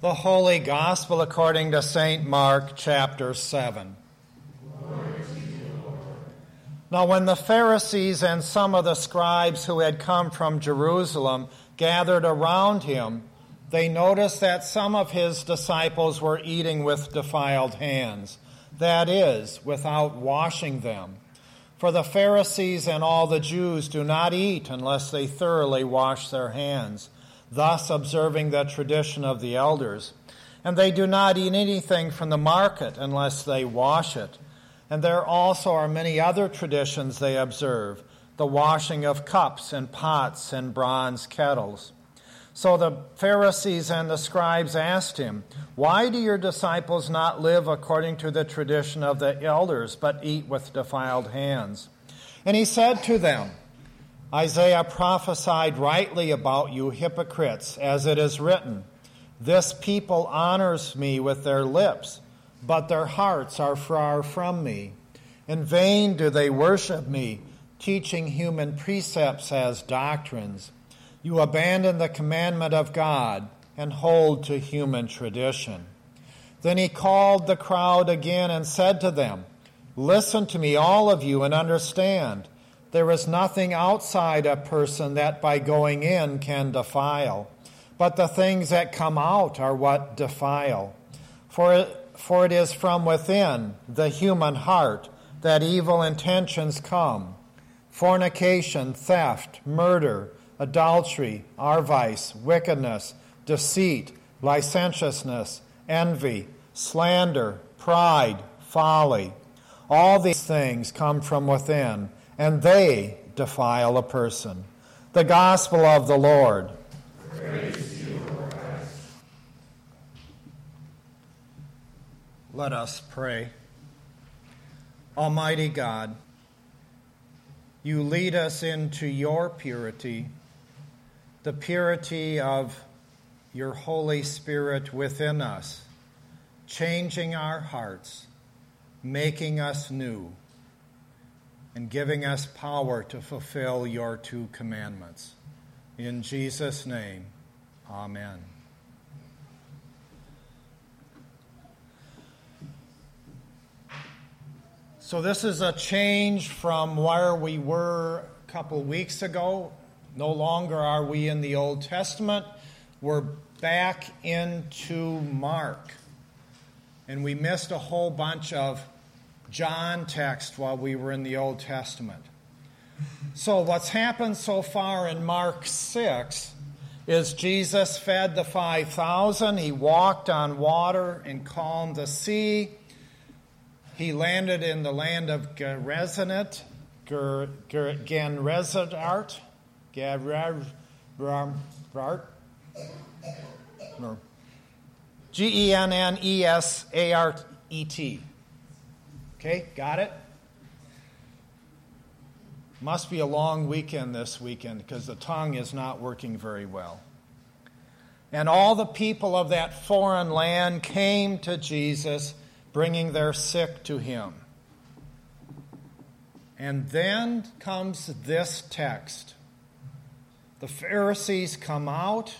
The Holy Gospel according to St. Mark, chapter 7. Now, when the Pharisees and some of the scribes who had come from Jerusalem gathered around him, they noticed that some of his disciples were eating with defiled hands, that is, without washing them. For the Pharisees and all the Jews do not eat unless they thoroughly wash their hands, thus observing the tradition of the elders. And they do not eat anything from the market unless they wash it. And there also are many other traditions they observe the washing of cups and pots and bronze kettles. So the Pharisees and the scribes asked him, Why do your disciples not live according to the tradition of the elders, but eat with defiled hands? And he said to them, Isaiah prophesied rightly about you hypocrites, as it is written, This people honors me with their lips, but their hearts are far from me. In vain do they worship me, teaching human precepts as doctrines. You abandon the commandment of God and hold to human tradition. Then he called the crowd again and said to them, Listen to me, all of you, and understand. There is nothing outside a person that by going in can defile, but the things that come out are what defile. For it, for it is from within, the human heart, that evil intentions come fornication, theft, murder adultery, avarice, wickedness, deceit, licentiousness, envy, slander, pride, folly. All these things come from within, and they defile a person. The gospel of the Lord. Let us pray. Almighty God, you lead us into your purity the purity of your Holy Spirit within us, changing our hearts, making us new, and giving us power to fulfill your two commandments. In Jesus' name, amen. So, this is a change from where we were a couple weeks ago no longer are we in the Old Testament. We're back into Mark. And we missed a whole bunch of John text while we were in the Old Testament. So, what's happened so far in Mark 6 is Jesus fed the 5,000. He walked on water and calmed the sea. He landed in the land of Gerezanet, Gennesaret, Gavrart. G E N N E S A R E T. Okay, got it? Must be a long weekend this weekend because the tongue is not working very well. And all the people of that foreign land came to Jesus, bringing their sick to him. And then comes this text the Pharisees come out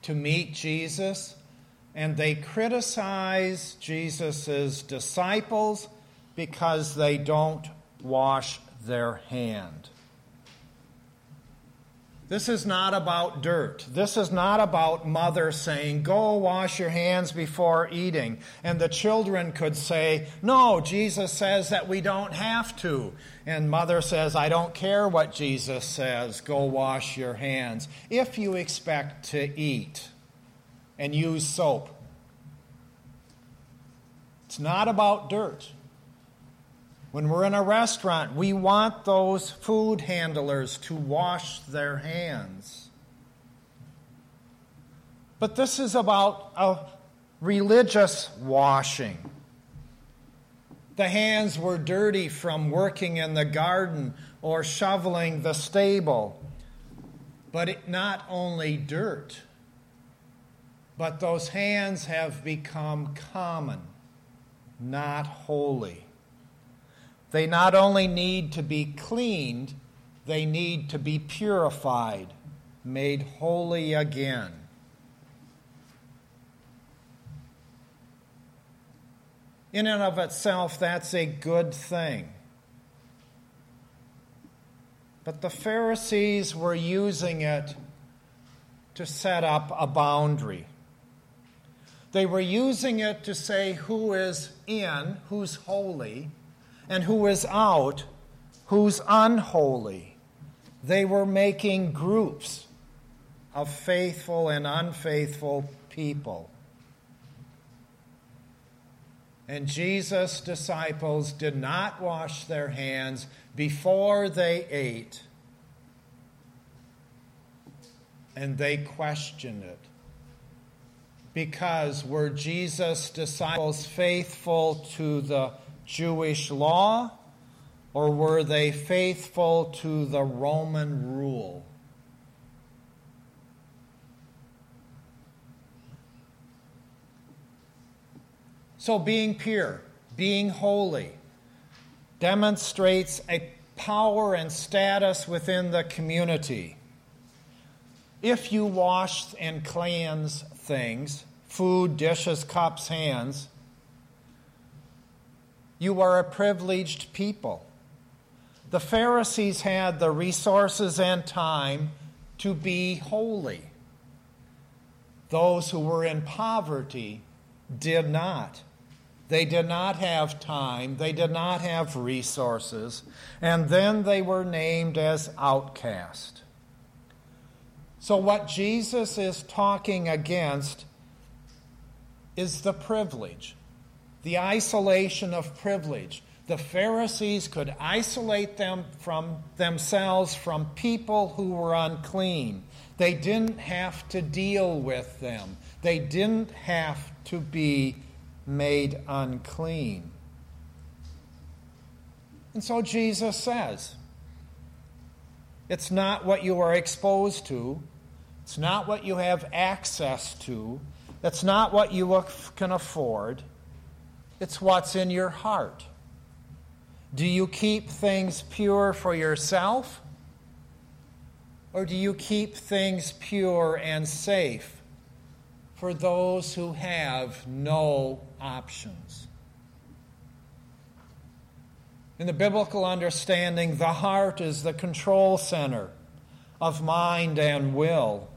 to meet Jesus and they criticize Jesus' disciples because they don't wash their hand. This is not about dirt. This is not about mother saying, Go wash your hands before eating. And the children could say, No, Jesus says that we don't have to. And mother says, I don't care what Jesus says, go wash your hands. If you expect to eat and use soap, it's not about dirt. When we're in a restaurant, we want those food handlers to wash their hands. But this is about a religious washing. The hands were dirty from working in the garden or shoveling the stable. But it, not only dirt, but those hands have become common, not holy. They not only need to be cleaned, they need to be purified, made holy again. In and of itself, that's a good thing. But the Pharisees were using it to set up a boundary. They were using it to say who is in, who's holy, and who is out, who's unholy. They were making groups of faithful and unfaithful people. And Jesus' disciples did not wash their hands before they ate. And they questioned it. Because were Jesus' disciples faithful to the Jewish law, or were they faithful to the Roman rule? So, being pure, being holy, demonstrates a power and status within the community. If you wash and cleanse things, food, dishes, cups, hands, you are a privileged people. The Pharisees had the resources and time to be holy. Those who were in poverty did not. They did not have time, they did not have resources, and then they were named as outcast. So, what Jesus is talking against is the privilege, the isolation of privilege. The Pharisees could isolate them from themselves from people who were unclean. They didn't have to deal with them. They didn't have to be made unclean. And so Jesus says, it's not what you are exposed to, it's not what you have access to, it's not what you can afford, it's what's in your heart. Do you keep things pure for yourself? Or do you keep things pure and safe for those who have no options. In the biblical understanding, the heart is the control center of mind and will.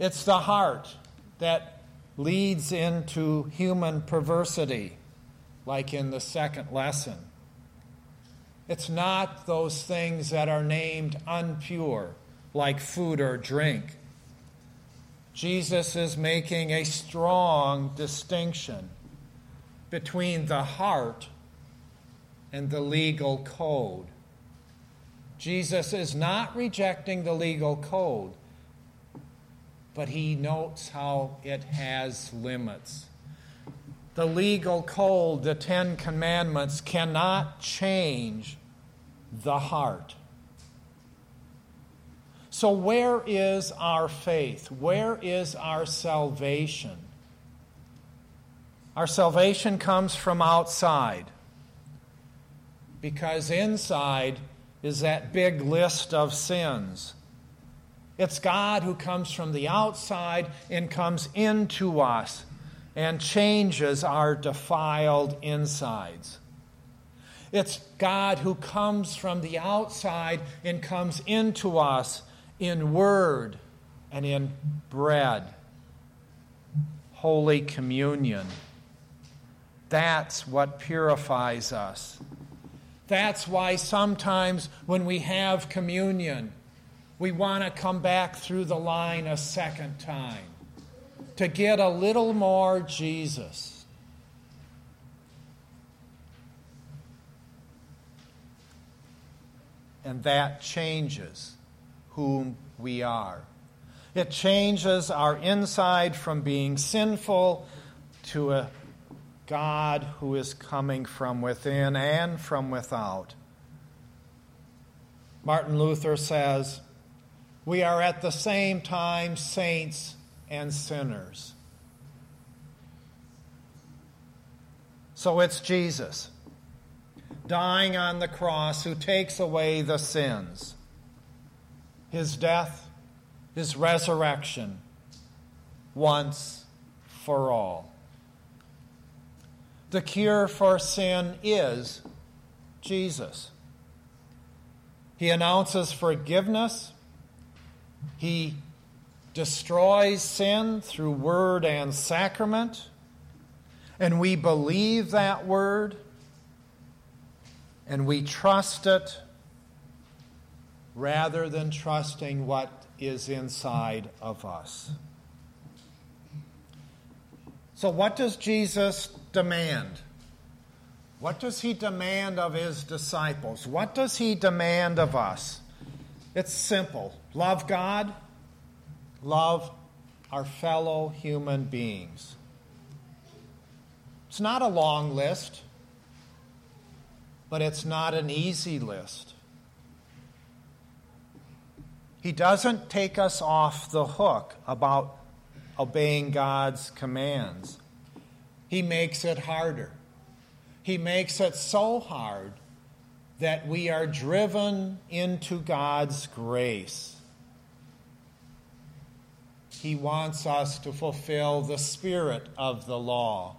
It's the heart that leads into human perversity, like in the second lesson. It's not those things that are named unpure, like food or drink. Jesus is making a strong distinction between the heart and the legal code. Jesus is not rejecting the legal code, but he notes how it has limits. The legal code, the Ten Commandments, cannot change the heart. So, where is our faith? Where is our salvation? Our salvation comes from outside because inside is that big list of sins. It's God who comes from the outside and comes into us and changes our defiled insides. It's God who comes from the outside and comes into us in word and in bread. Holy Communion. That's what purifies us. That's why sometimes when we have communion, we want to come back through the line a second time to get a little more Jesus. And that changes whom we are. It changes our inside from being sinful to a God who is coming from within and from without. Martin Luther says, We are at the same time saints and sinners. So it's Jesus dying on the cross who takes away the sins his death, his resurrection, once for all. The cure for sin is Jesus. He announces forgiveness. He destroys sin through word and sacrament. And we believe that word and we trust it rather than trusting what is inside of us. So, what does Jesus demand? What does he demand of his disciples? What does he demand of us? It's simple love God, love our fellow human beings. It's not a long list, but it's not an easy list. He doesn't take us off the hook about obeying God's commands. He makes it harder. He makes it so hard that we are driven into God's grace. He wants us to fulfill the spirit of the law,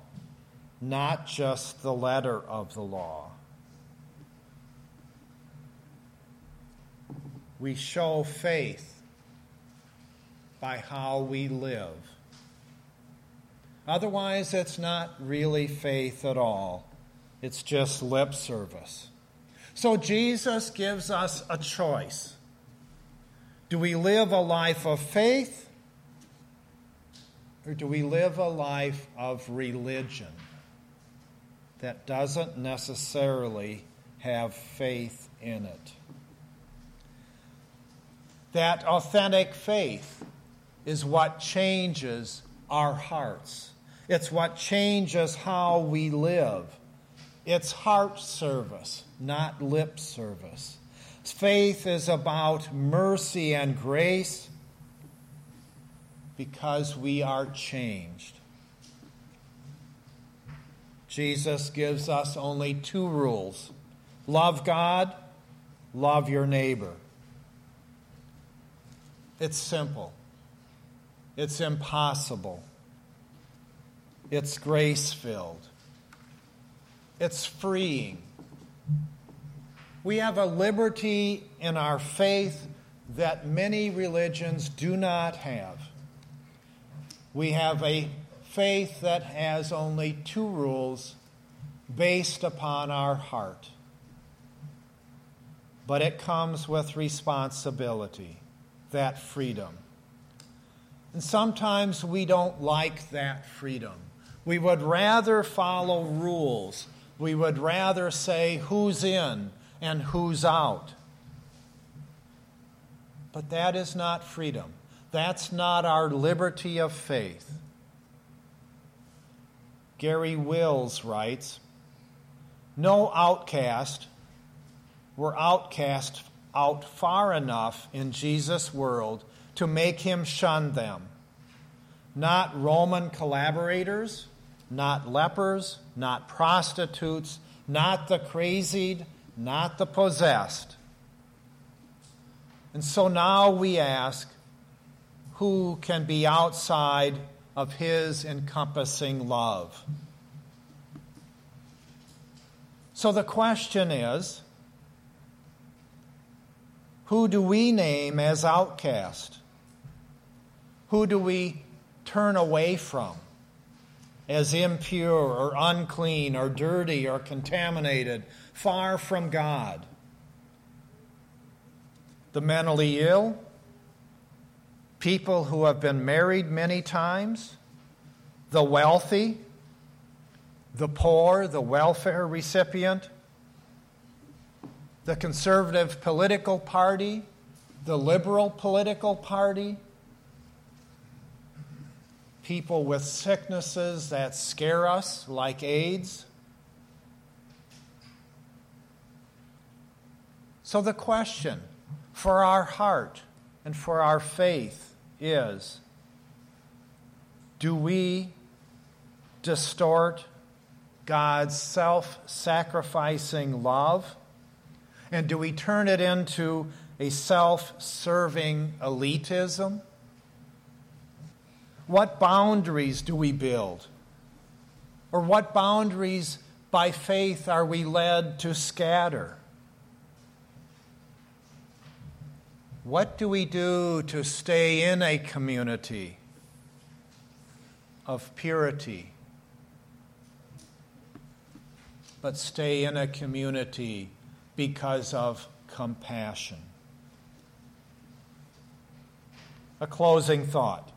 not just the letter of the law. We show faith by how we live. Otherwise, it's not really faith at all, it's just lip service. So, Jesus gives us a choice. Do we live a life of faith or do we live a life of religion that doesn't necessarily have faith in it? That authentic faith is what changes our hearts. It's what changes how we live. It's heart service, not lip service. Faith is about mercy and grace because we are changed. Jesus gives us only two rules love God, love your neighbor. It's simple, it's impossible, it's grace filled, it's freeing. We have a liberty in our faith that many religions do not have. We have a faith that has only two rules based upon our heart. But it comes with responsibility that freedom. And sometimes we don't like that freedom. We would rather follow rules. We would rather say who's in and who's out. But that is not freedom. That's not our liberty of faith. Garry Wills writes No outcast were outcast out far enough in Jesus' world to make him shun them. Not Roman collaborators, not lepers, not prostitutes, not the crazied, not the possessed. And so now we ask who can be outside of his encompassing love? So the question is who do we name as outcast? Who do we turn away from as impure or unclean or dirty or contaminated, far from God? The mentally ill, people who have been married many times, the wealthy, the poor, the welfare recipient, the conservative political party, the liberal political party, people with sicknesses that scare us, like AIDS. So, the question for our heart and for our faith is do we distort God's self sacrificing love? And do we turn it into a self serving elitism? What boundaries do we build? Or what boundaries by faith are we led to scatter? What do we do to stay in a community of purity, but stay in a community because of compassion? A closing thought.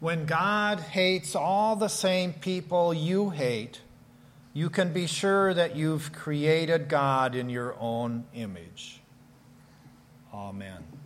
When God hates all the same people you hate, you can be sure that you've created God in your own image. Amen.